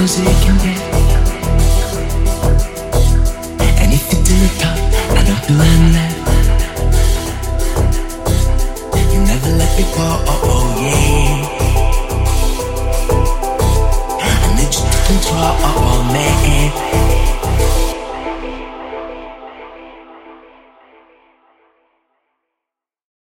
gözükümde And if you do the top, I don't do any left You never let me go, oh, oh yeah. I need you to control, oh, oh man.